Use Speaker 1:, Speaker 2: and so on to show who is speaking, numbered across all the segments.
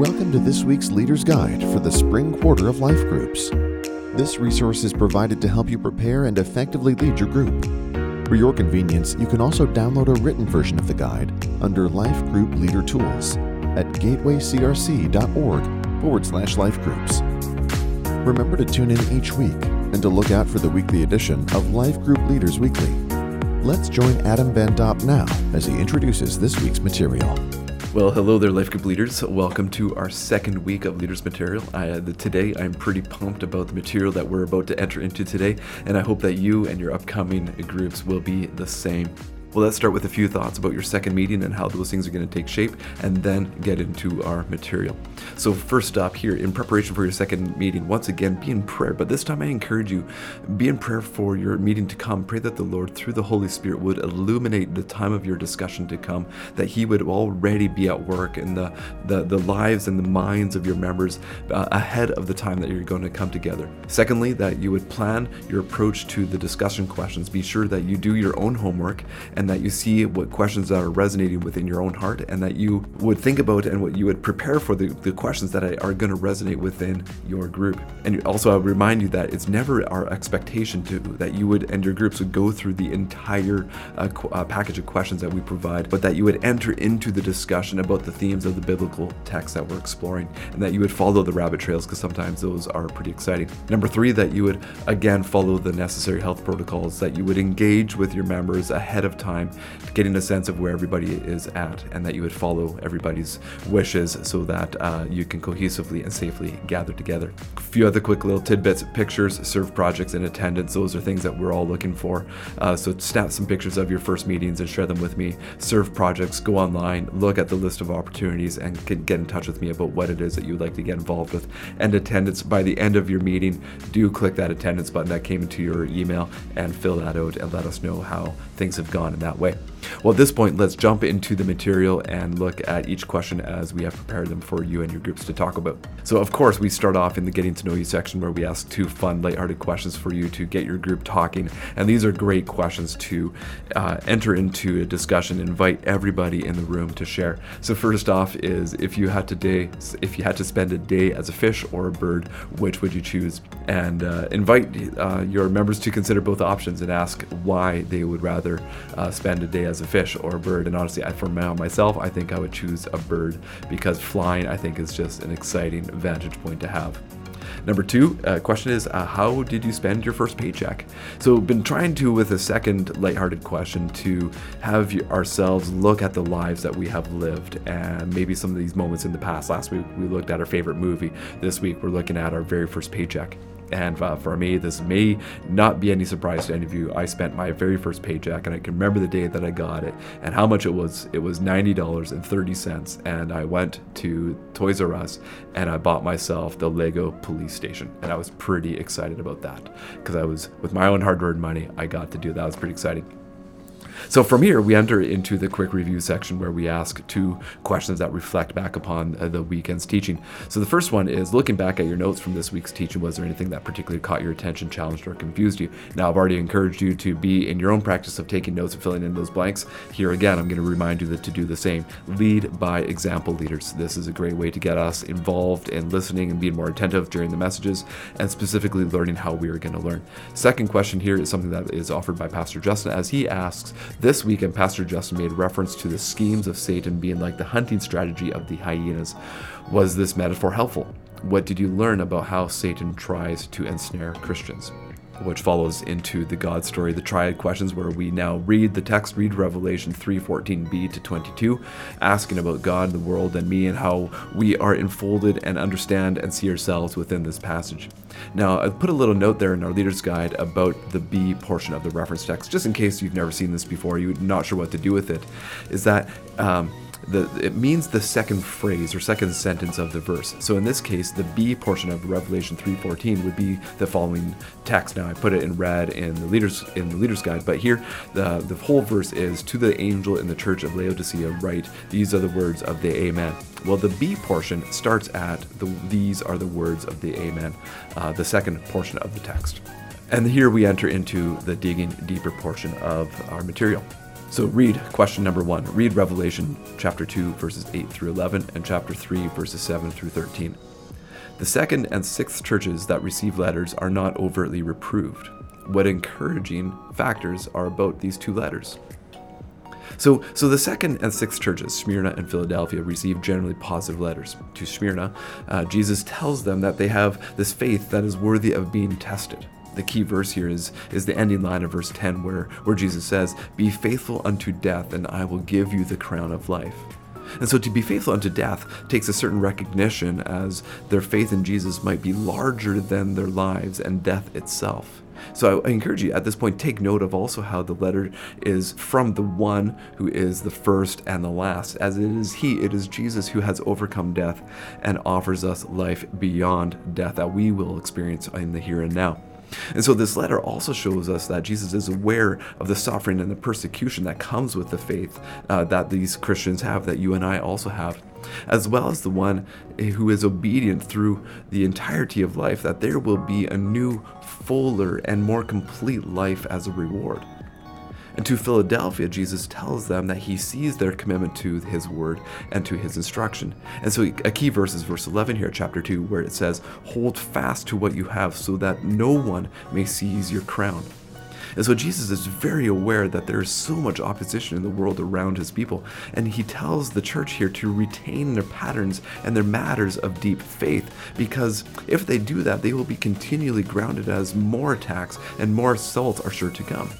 Speaker 1: Welcome to this week's Leader's Guide for the Spring Quarter of Life Groups. This resource is provided to help you prepare and effectively lead your group. For your convenience, you can also download a written version of the guide under Life Group Leader Tools at gatewaycrc.org forward slash life groups. Remember to tune in each week and to look out for the weekly edition of Life Group Leaders Weekly. Let's join Adam Van Dop now as he introduces this week's material.
Speaker 2: Well, hello there, Life Group leaders. Welcome to our second week of Leaders Material. I, uh, the, today, I'm pretty pumped about the material that we're about to enter into today, and I hope that you and your upcoming groups will be the same. Well, let's start with a few thoughts about your second meeting and how those things are going to take shape, and then get into our material. So, first up here, in preparation for your second meeting, once again, be in prayer. But this time, I encourage you, be in prayer for your meeting to come. Pray that the Lord, through the Holy Spirit, would illuminate the time of your discussion to come, that He would already be at work in the, the, the lives and the minds of your members uh, ahead of the time that you're going to come together. Secondly, that you would plan your approach to the discussion questions. Be sure that you do your own homework and that you see what questions that are resonating within your own heart and that you would think about and what you would prepare for the, the questions that are going to resonate within your group. And also, I would remind you that it's never our expectation to that you would and your groups would go through the entire uh, qu- uh, package of questions that we provide, but that you would enter into the discussion about the themes of the biblical text that we're exploring and that you would follow the rabbit trails because sometimes those are pretty exciting. Number three, that you would again follow the necessary health protocols, that you would engage with your members ahead of time time, getting a sense of where everybody is at, and that you would follow everybody's wishes so that uh, you can cohesively and safely gather together. A few other quick little tidbits pictures, serve projects, and attendance. Those are things that we're all looking for. Uh, so snap some pictures of your first meetings and share them with me. Serve projects, go online, look at the list of opportunities, and get in touch with me about what it is that you'd like to get involved with. And attendance by the end of your meeting, do click that attendance button that came into your email and fill that out and let us know how things have gone that way. Well, at this point, let's jump into the material and look at each question as we have prepared them for you and your groups to talk about. So, of course, we start off in the getting to know you section where we ask two fun, lighthearted questions for you to get your group talking. And these are great questions to uh, enter into a discussion, invite everybody in the room to share. So, first off, is if you had to day, if you had to spend a day as a fish or a bird, which would you choose? And uh, invite uh, your members to consider both options and ask why they would rather uh, spend a day as a fish or a bird. And honestly, I, for myself, I think I would choose a bird because flying, I think, is just an exciting vantage point to have. Number two uh, question is uh, how did you spend your first paycheck? So, been trying to with a second lighthearted question to have ourselves look at the lives that we have lived and maybe some of these moments in the past. Last week we looked at our favorite movie. This week we're looking at our very first paycheck. And uh, for me, this may not be any surprise to any of you. I spent my very first paycheck, and I can remember the day that I got it and how much it was. It was $90.30. And I went to Toys R Us and I bought myself the Lego police station. And I was pretty excited about that because I was, with my own hard earned money, I got to do that. Was pretty exciting. So from here, we enter into the quick review section where we ask two questions that reflect back upon uh, the weekend's teaching. So the first one is looking back at your notes from this week's teaching, was there anything that particularly caught your attention, challenged, or confused you? Now, I've already encouraged you to be in your own practice of taking notes and filling in those blanks. Here again, I'm going to remind you that to do the same. Lead by example leaders. This is a great way to get us involved in listening and being more attentive during the messages and specifically learning how we are going to learn. Second question here is something that is offered by Pastor Justin as he asks, this weekend, Pastor Justin made reference to the schemes of Satan being like the hunting strategy of the hyenas. Was this metaphor helpful? What did you learn about how Satan tries to ensnare Christians? Which follows into the God story, the triad questions, where we now read the text, read Revelation 3:14b to 22, asking about God, the world, and me, and how we are enfolded and understand and see ourselves within this passage. Now, I've put a little note there in our leader's guide about the B portion of the reference text, just in case you've never seen this before, you're not sure what to do with it. Is that um, the, it means the second phrase or second sentence of the verse. So in this case, the B portion of Revelation 3:14 would be the following text. Now I put it in red in the leaders in the leaders guide, but here the the whole verse is to the angel in the church of Laodicea write, these are the words of the Amen. Well, the B portion starts at the these are the words of the Amen, uh, the second portion of the text. And here we enter into the digging deeper portion of our material. So read question number one. Read Revelation chapter 2, verses 8 through 11, and chapter 3, verses 7 through 13. The second and sixth churches that receive letters are not overtly reproved. What encouraging factors are about these two letters? So, so the second and sixth churches, Smyrna and Philadelphia, receive generally positive letters. To Smyrna, uh, Jesus tells them that they have this faith that is worthy of being tested. The key verse here is, is the ending line of verse 10, where, where Jesus says, Be faithful unto death, and I will give you the crown of life. And so to be faithful unto death takes a certain recognition as their faith in Jesus might be larger than their lives and death itself. So I encourage you at this point, take note of also how the letter is from the one who is the first and the last. As it is He, it is Jesus who has overcome death and offers us life beyond death that we will experience in the here and now. And so this letter also shows us that Jesus is aware of the suffering and the persecution that comes with the faith uh, that these Christians have, that you and I also have, as well as the one who is obedient through the entirety of life, that there will be a new, fuller, and more complete life as a reward. And to Philadelphia, Jesus tells them that he sees their commitment to his word and to his instruction. And so a key verse is verse 11 here, chapter 2, where it says, Hold fast to what you have so that no one may seize your crown. And so Jesus is very aware that there is so much opposition in the world around his people. And he tells the church here to retain their patterns and their matters of deep faith, because if they do that, they will be continually grounded as more attacks and more assaults are sure to come.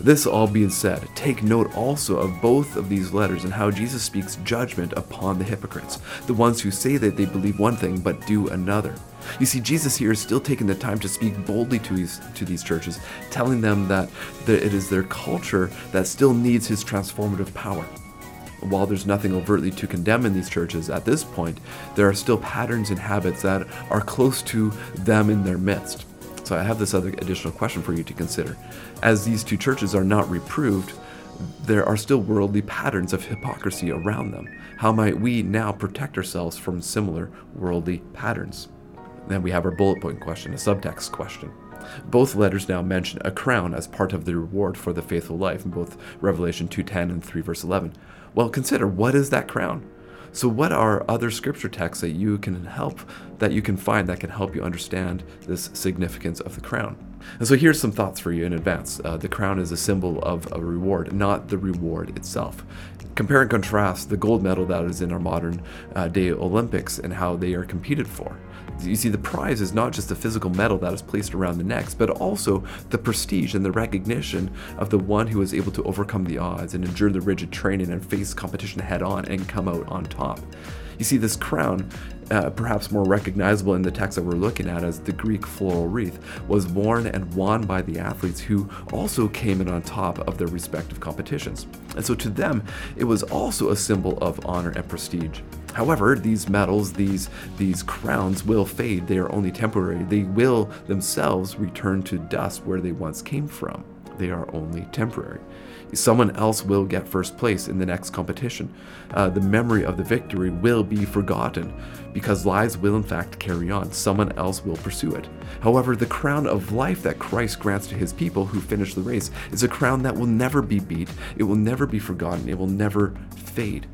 Speaker 2: This all being said, take note also of both of these letters and how Jesus speaks judgment upon the hypocrites, the ones who say that they believe one thing but do another. You see, Jesus here is still taking the time to speak boldly to these, to these churches, telling them that the, it is their culture that still needs his transformative power. While there's nothing overtly to condemn in these churches at this point, there are still patterns and habits that are close to them in their midst. So I have this other additional question for you to consider. As these two churches are not reproved, there are still worldly patterns of hypocrisy around them. How might we now protect ourselves from similar worldly patterns? Then we have our bullet point question, a subtext question. Both letters now mention a crown as part of the reward for the faithful life in both Revelation 2:10 and 3 verse 11. Well, consider what is that crown? So, what are other scripture texts that you can help, that you can find that can help you understand this significance of the crown? And so, here's some thoughts for you in advance. Uh, the crown is a symbol of a reward, not the reward itself. Compare and contrast the gold medal that is in our modern uh, day Olympics and how they are competed for. You see, the prize is not just the physical medal that is placed around the necks, but also the prestige and the recognition of the one who is able to overcome the odds and endure the rigid training and face competition head on and come out on top. You see, this crown, uh, perhaps more recognizable in the text that we're looking at as the Greek floral wreath, was worn and won by the athletes who also came in on top of their respective competitions. And so to them, it was also a symbol of honor and prestige. However, these medals, these these crowns will fade. They are only temporary. They will themselves return to dust where they once came from. They are only temporary. Someone else will get first place in the next competition. Uh, the memory of the victory will be forgotten because lives will in fact carry on. Someone else will pursue it. However, the crown of life that Christ grants to his people who finish the race is a crown that will never be beat, it will never be forgotten, it will never fade.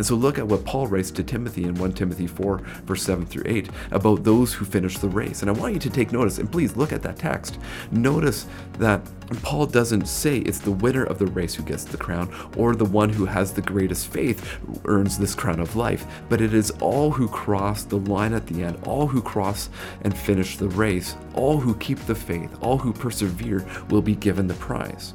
Speaker 2: And so look at what Paul writes to Timothy in 1 Timothy 4, verse 7 through 8, about those who finish the race. And I want you to take notice, and please look at that text. Notice that Paul doesn't say it's the winner of the race who gets the crown, or the one who has the greatest faith earns this crown of life, but it is all who cross the line at the end, all who cross and finish the race, all who keep the faith, all who persevere will be given the prize.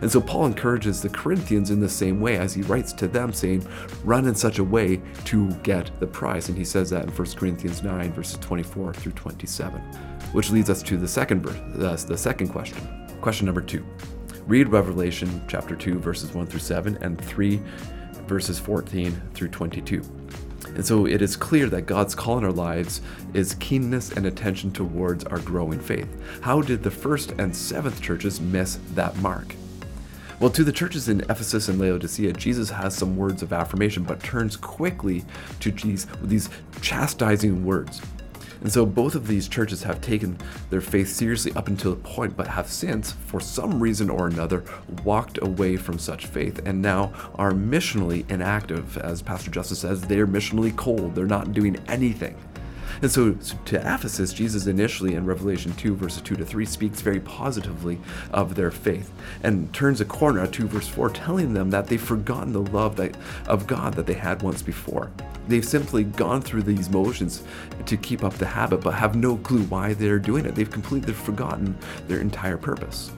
Speaker 2: And so Paul encourages the Corinthians in the same way as he writes to them, saying, Run in such a way to get the prize. And he says that in 1 Corinthians 9, verses 24 through 27. Which leads us to the second verse, the second question. Question number two. Read Revelation chapter 2, verses 1 through 7, and 3, verses 14 through 22. And so it is clear that God's call in our lives is keenness and attention towards our growing faith. How did the first and seventh churches miss that mark? Well, to the churches in Ephesus and Laodicea, Jesus has some words of affirmation, but turns quickly to these, these chastising words. And so both of these churches have taken their faith seriously up until a point, but have since, for some reason or another, walked away from such faith and now are missionally inactive. As Pastor Justin says, they're missionally cold, they're not doing anything. And so, to Ephesus, Jesus initially in Revelation 2, verses 2 to 3, speaks very positively of their faith and turns a corner at 2, verse 4, telling them that they've forgotten the love that, of God that they had once before. They've simply gone through these motions to keep up the habit, but have no clue why they're doing it. They've completely forgotten their entire purpose.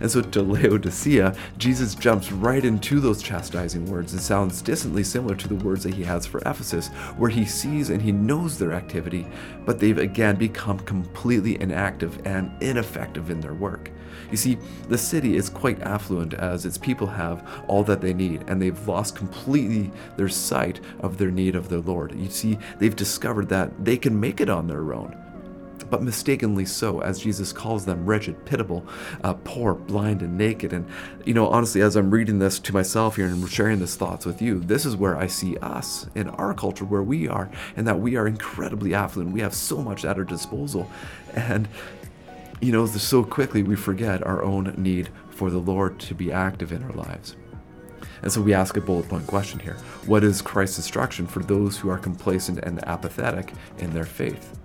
Speaker 2: And so to Laodicea, Jesus jumps right into those chastising words. It sounds distantly similar to the words that he has for Ephesus, where he sees and he knows their activity, but they've again become completely inactive and ineffective in their work. You see, the city is quite affluent as its people have all that they need, and they've lost completely their sight of their need of their Lord. You see, they've discovered that they can make it on their own but mistakenly so, as Jesus calls them wretched, pitiable, uh, poor, blind, and naked. And, you know, honestly, as I'm reading this to myself here and sharing this thoughts with you, this is where I see us in our culture, where we are, and that we are incredibly affluent. We have so much at our disposal. And, you know, so quickly we forget our own need for the Lord to be active in our lives. And so we ask a bullet point question here What is Christ's instruction for those who are complacent and apathetic in their faith?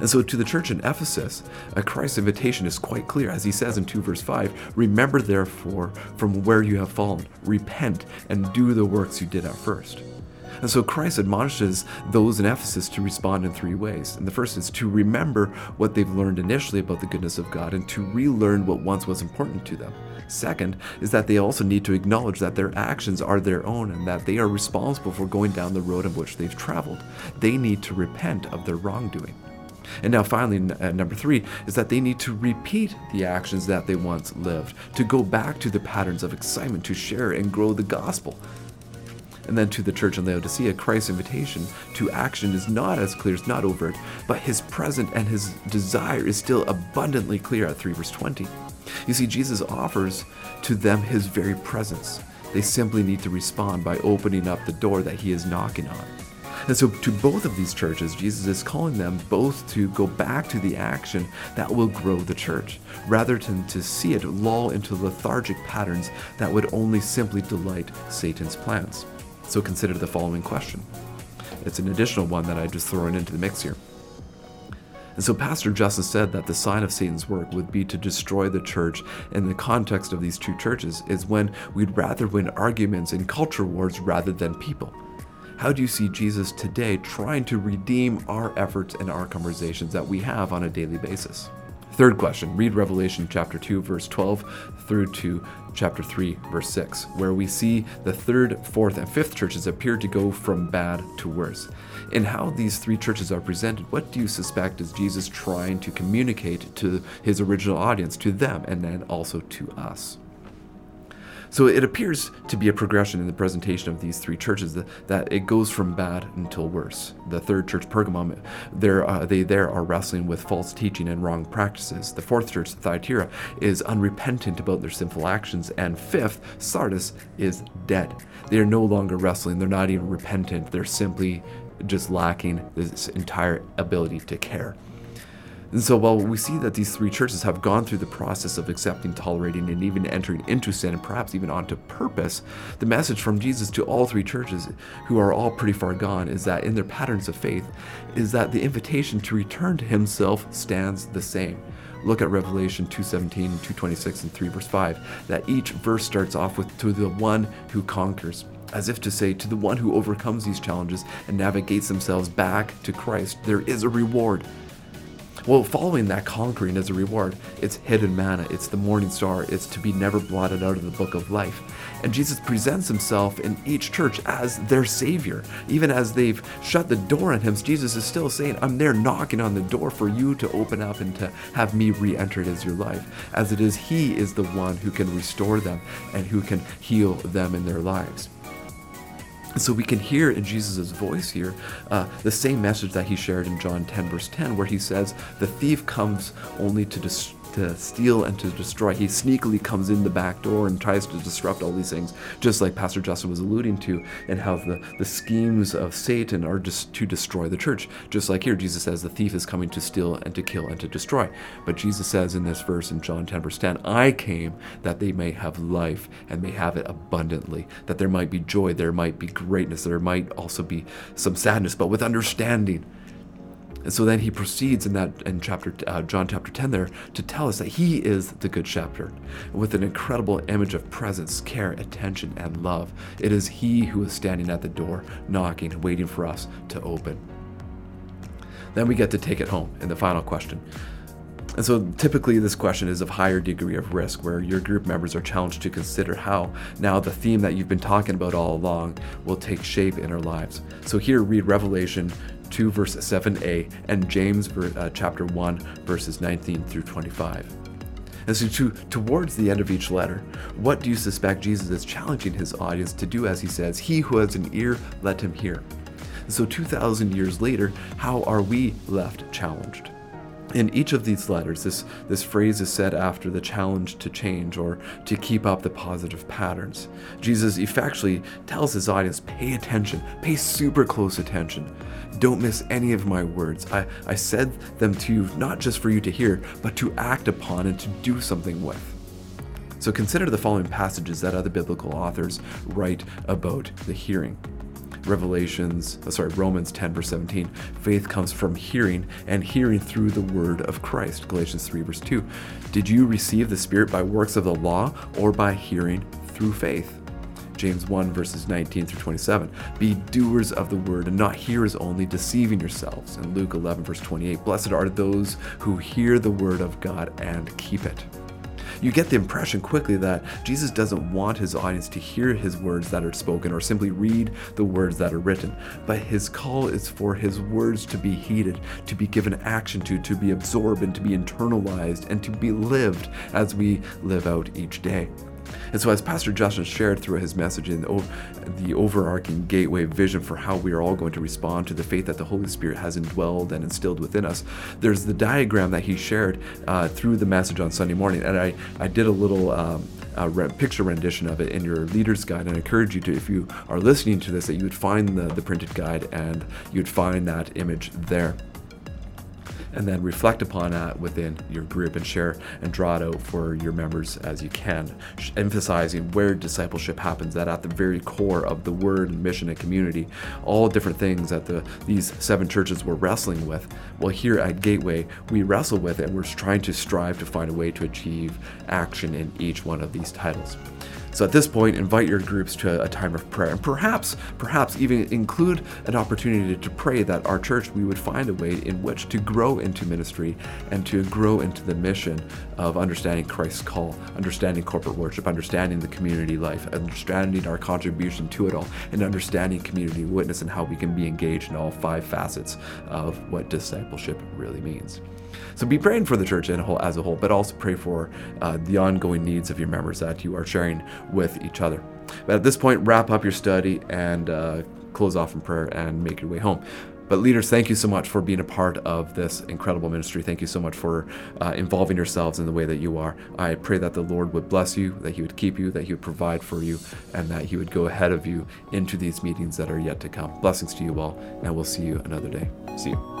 Speaker 2: And so to the church in Ephesus, a Christ's invitation is quite clear as he says in 2 verse 5 Remember therefore from where you have fallen, repent, and do the works you did at first. And so Christ admonishes those in Ephesus to respond in three ways. And the first is to remember what they've learned initially about the goodness of God and to relearn what once was important to them. Second is that they also need to acknowledge that their actions are their own and that they are responsible for going down the road on which they've traveled. They need to repent of their wrongdoing. And now, finally, uh, number three is that they need to repeat the actions that they once lived, to go back to the patterns of excitement, to share and grow the gospel. And then to the church in Laodicea, Christ's invitation to action is not as clear, it's not overt, but his present and his desire is still abundantly clear at 3 verse 20. You see, Jesus offers to them his very presence. They simply need to respond by opening up the door that he is knocking on. And so, to both of these churches, Jesus is calling them both to go back to the action that will grow the church, rather than to see it lull into lethargic patterns that would only simply delight Satan's plans. So, consider the following question. It's an additional one that I just thrown into the mix here. And so Pastor Justin said that the sign of Satan's work would be to destroy the church. In the context of these two churches, is when we'd rather win arguments in culture wars rather than people. How do you see Jesus today trying to redeem our efforts and our conversations that we have on a daily basis? Third question read Revelation chapter 2, verse 12 through to chapter 3, verse 6, where we see the third, fourth, and fifth churches appear to go from bad to worse. In how these three churches are presented, what do you suspect is Jesus trying to communicate to his original audience, to them, and then also to us? So it appears to be a progression in the presentation of these three churches that, it goes from bad until worse. The third church, Pergamum, uh, they there are wrestling with false teaching and wrong practices. The fourth church, Thyatira, is unrepentant about their sinful actions. And fifth, Sardis, is dead. They are no longer wrestling. They're not even repentant. They're simply just lacking this entire ability to care. And so, while we see that these three churches have gone through the process of accepting, tolerating, and even entering into sin, and perhaps even onto purpose, the message from Jesus to all three churches, who are all pretty far gone, is that in their patterns of faith, is that the invitation to return to Himself stands the same. Look at Revelation 2:17, 2:26, and 3 verse 5. That each verse starts off with to the one who conquers as if to say, to the one who overcomes these challenges and navigates themselves back to Christ, there is a reward. Well, following that conquering as a reward, it's hidden manna, it's the morning star, it's to be never blotted out of the book of life. And Jesus presents himself in each church as their Savior. Even as they've shut the door on him, Jesus is still saying, I'm there knocking on the door for you to open up and to have me re entered as your life. As it is, He is the one who can restore them and who can heal them in their lives. So we can hear in Jesus' voice here uh, the same message that he shared in John 10, verse 10, where he says, The thief comes only to destroy to steal and to destroy. He sneakily comes in the back door and tries to disrupt all these things, just like Pastor Justin was alluding to, and how the, the schemes of Satan are just to destroy the church. Just like here, Jesus says the thief is coming to steal and to kill and to destroy. But Jesus says in this verse in John 10, verse 10, I came that they may have life and may have it abundantly, that there might be joy, there might be greatness, there might also be some sadness, but with understanding. And so then he proceeds in that in chapter uh, John chapter 10 there to tell us that he is the good shepherd with an incredible image of presence, care, attention and love. It is he who is standing at the door knocking waiting for us to open. Then we get to take it home in the final question. And so typically this question is of higher degree of risk where your group members are challenged to consider how now the theme that you've been talking about all along will take shape in our lives. So here read Revelation 2 verse 7a and James uh, chapter 1 verses 19 through 25. And so, to, towards the end of each letter, what do you suspect Jesus is challenging his audience to do as he says, He who has an ear, let him hear? And so, 2,000 years later, how are we left challenged? In each of these letters, this, this phrase is said after the challenge to change or to keep up the positive patterns. Jesus effectually tells his audience pay attention, pay super close attention. Don't miss any of my words. I, I said them to you not just for you to hear, but to act upon and to do something with. So consider the following passages that other biblical authors write about the hearing. Revelations, uh, sorry, Romans 10, verse 17. Faith comes from hearing, and hearing through the word of Christ. Galatians 3, verse 2. Did you receive the Spirit by works of the law or by hearing through faith? James 1, verses 19 through 27. Be doers of the word and not hearers only, deceiving yourselves. And Luke 11, verse 28. Blessed are those who hear the word of God and keep it you get the impression quickly that Jesus doesn't want his audience to hear his words that are spoken or simply read the words that are written, but his call is for his words to be heeded, to be given action to, to be absorbed and to be internalized and to be lived as we live out each day. And so, as Pastor Justin shared through his message in the overarching gateway vision for how we are all going to respond to the faith that the Holy Spirit has indwelled and instilled within us, there's the diagram that he shared uh, through the message on Sunday morning. And I, I did a little um, re- picture rendition of it in your leader's guide. And I encourage you to, if you are listening to this, that you would find the, the printed guide and you'd find that image there and then reflect upon that within your group and share and draw it out for your members as you can, emphasizing where discipleship happens, that at the very core of the word and mission and community, all different things that the these seven churches were wrestling with. Well, here at Gateway, we wrestle with it and we're trying to strive to find a way to achieve action in each one of these titles. So at this point, invite your groups to a time of prayer and perhaps, perhaps even include an opportunity to pray that our church, we would find a way in which to grow into ministry and to grow into the mission of understanding Christ's call, understanding corporate worship, understanding the community life, understanding our contribution to it all, and understanding community witness and how we can be engaged in all five facets of what discipleship really means. So be praying for the church as a whole, but also pray for uh, the ongoing needs of your members that you are sharing with each other. But at this point, wrap up your study and uh, close off in prayer and make your way home. But leaders, thank you so much for being a part of this incredible ministry. Thank you so much for uh, involving yourselves in the way that you are. I pray that the Lord would bless you, that He would keep you, that He would provide for you, and that He would go ahead of you into these meetings that are yet to come. Blessings to you all, and we'll see you another day. See you.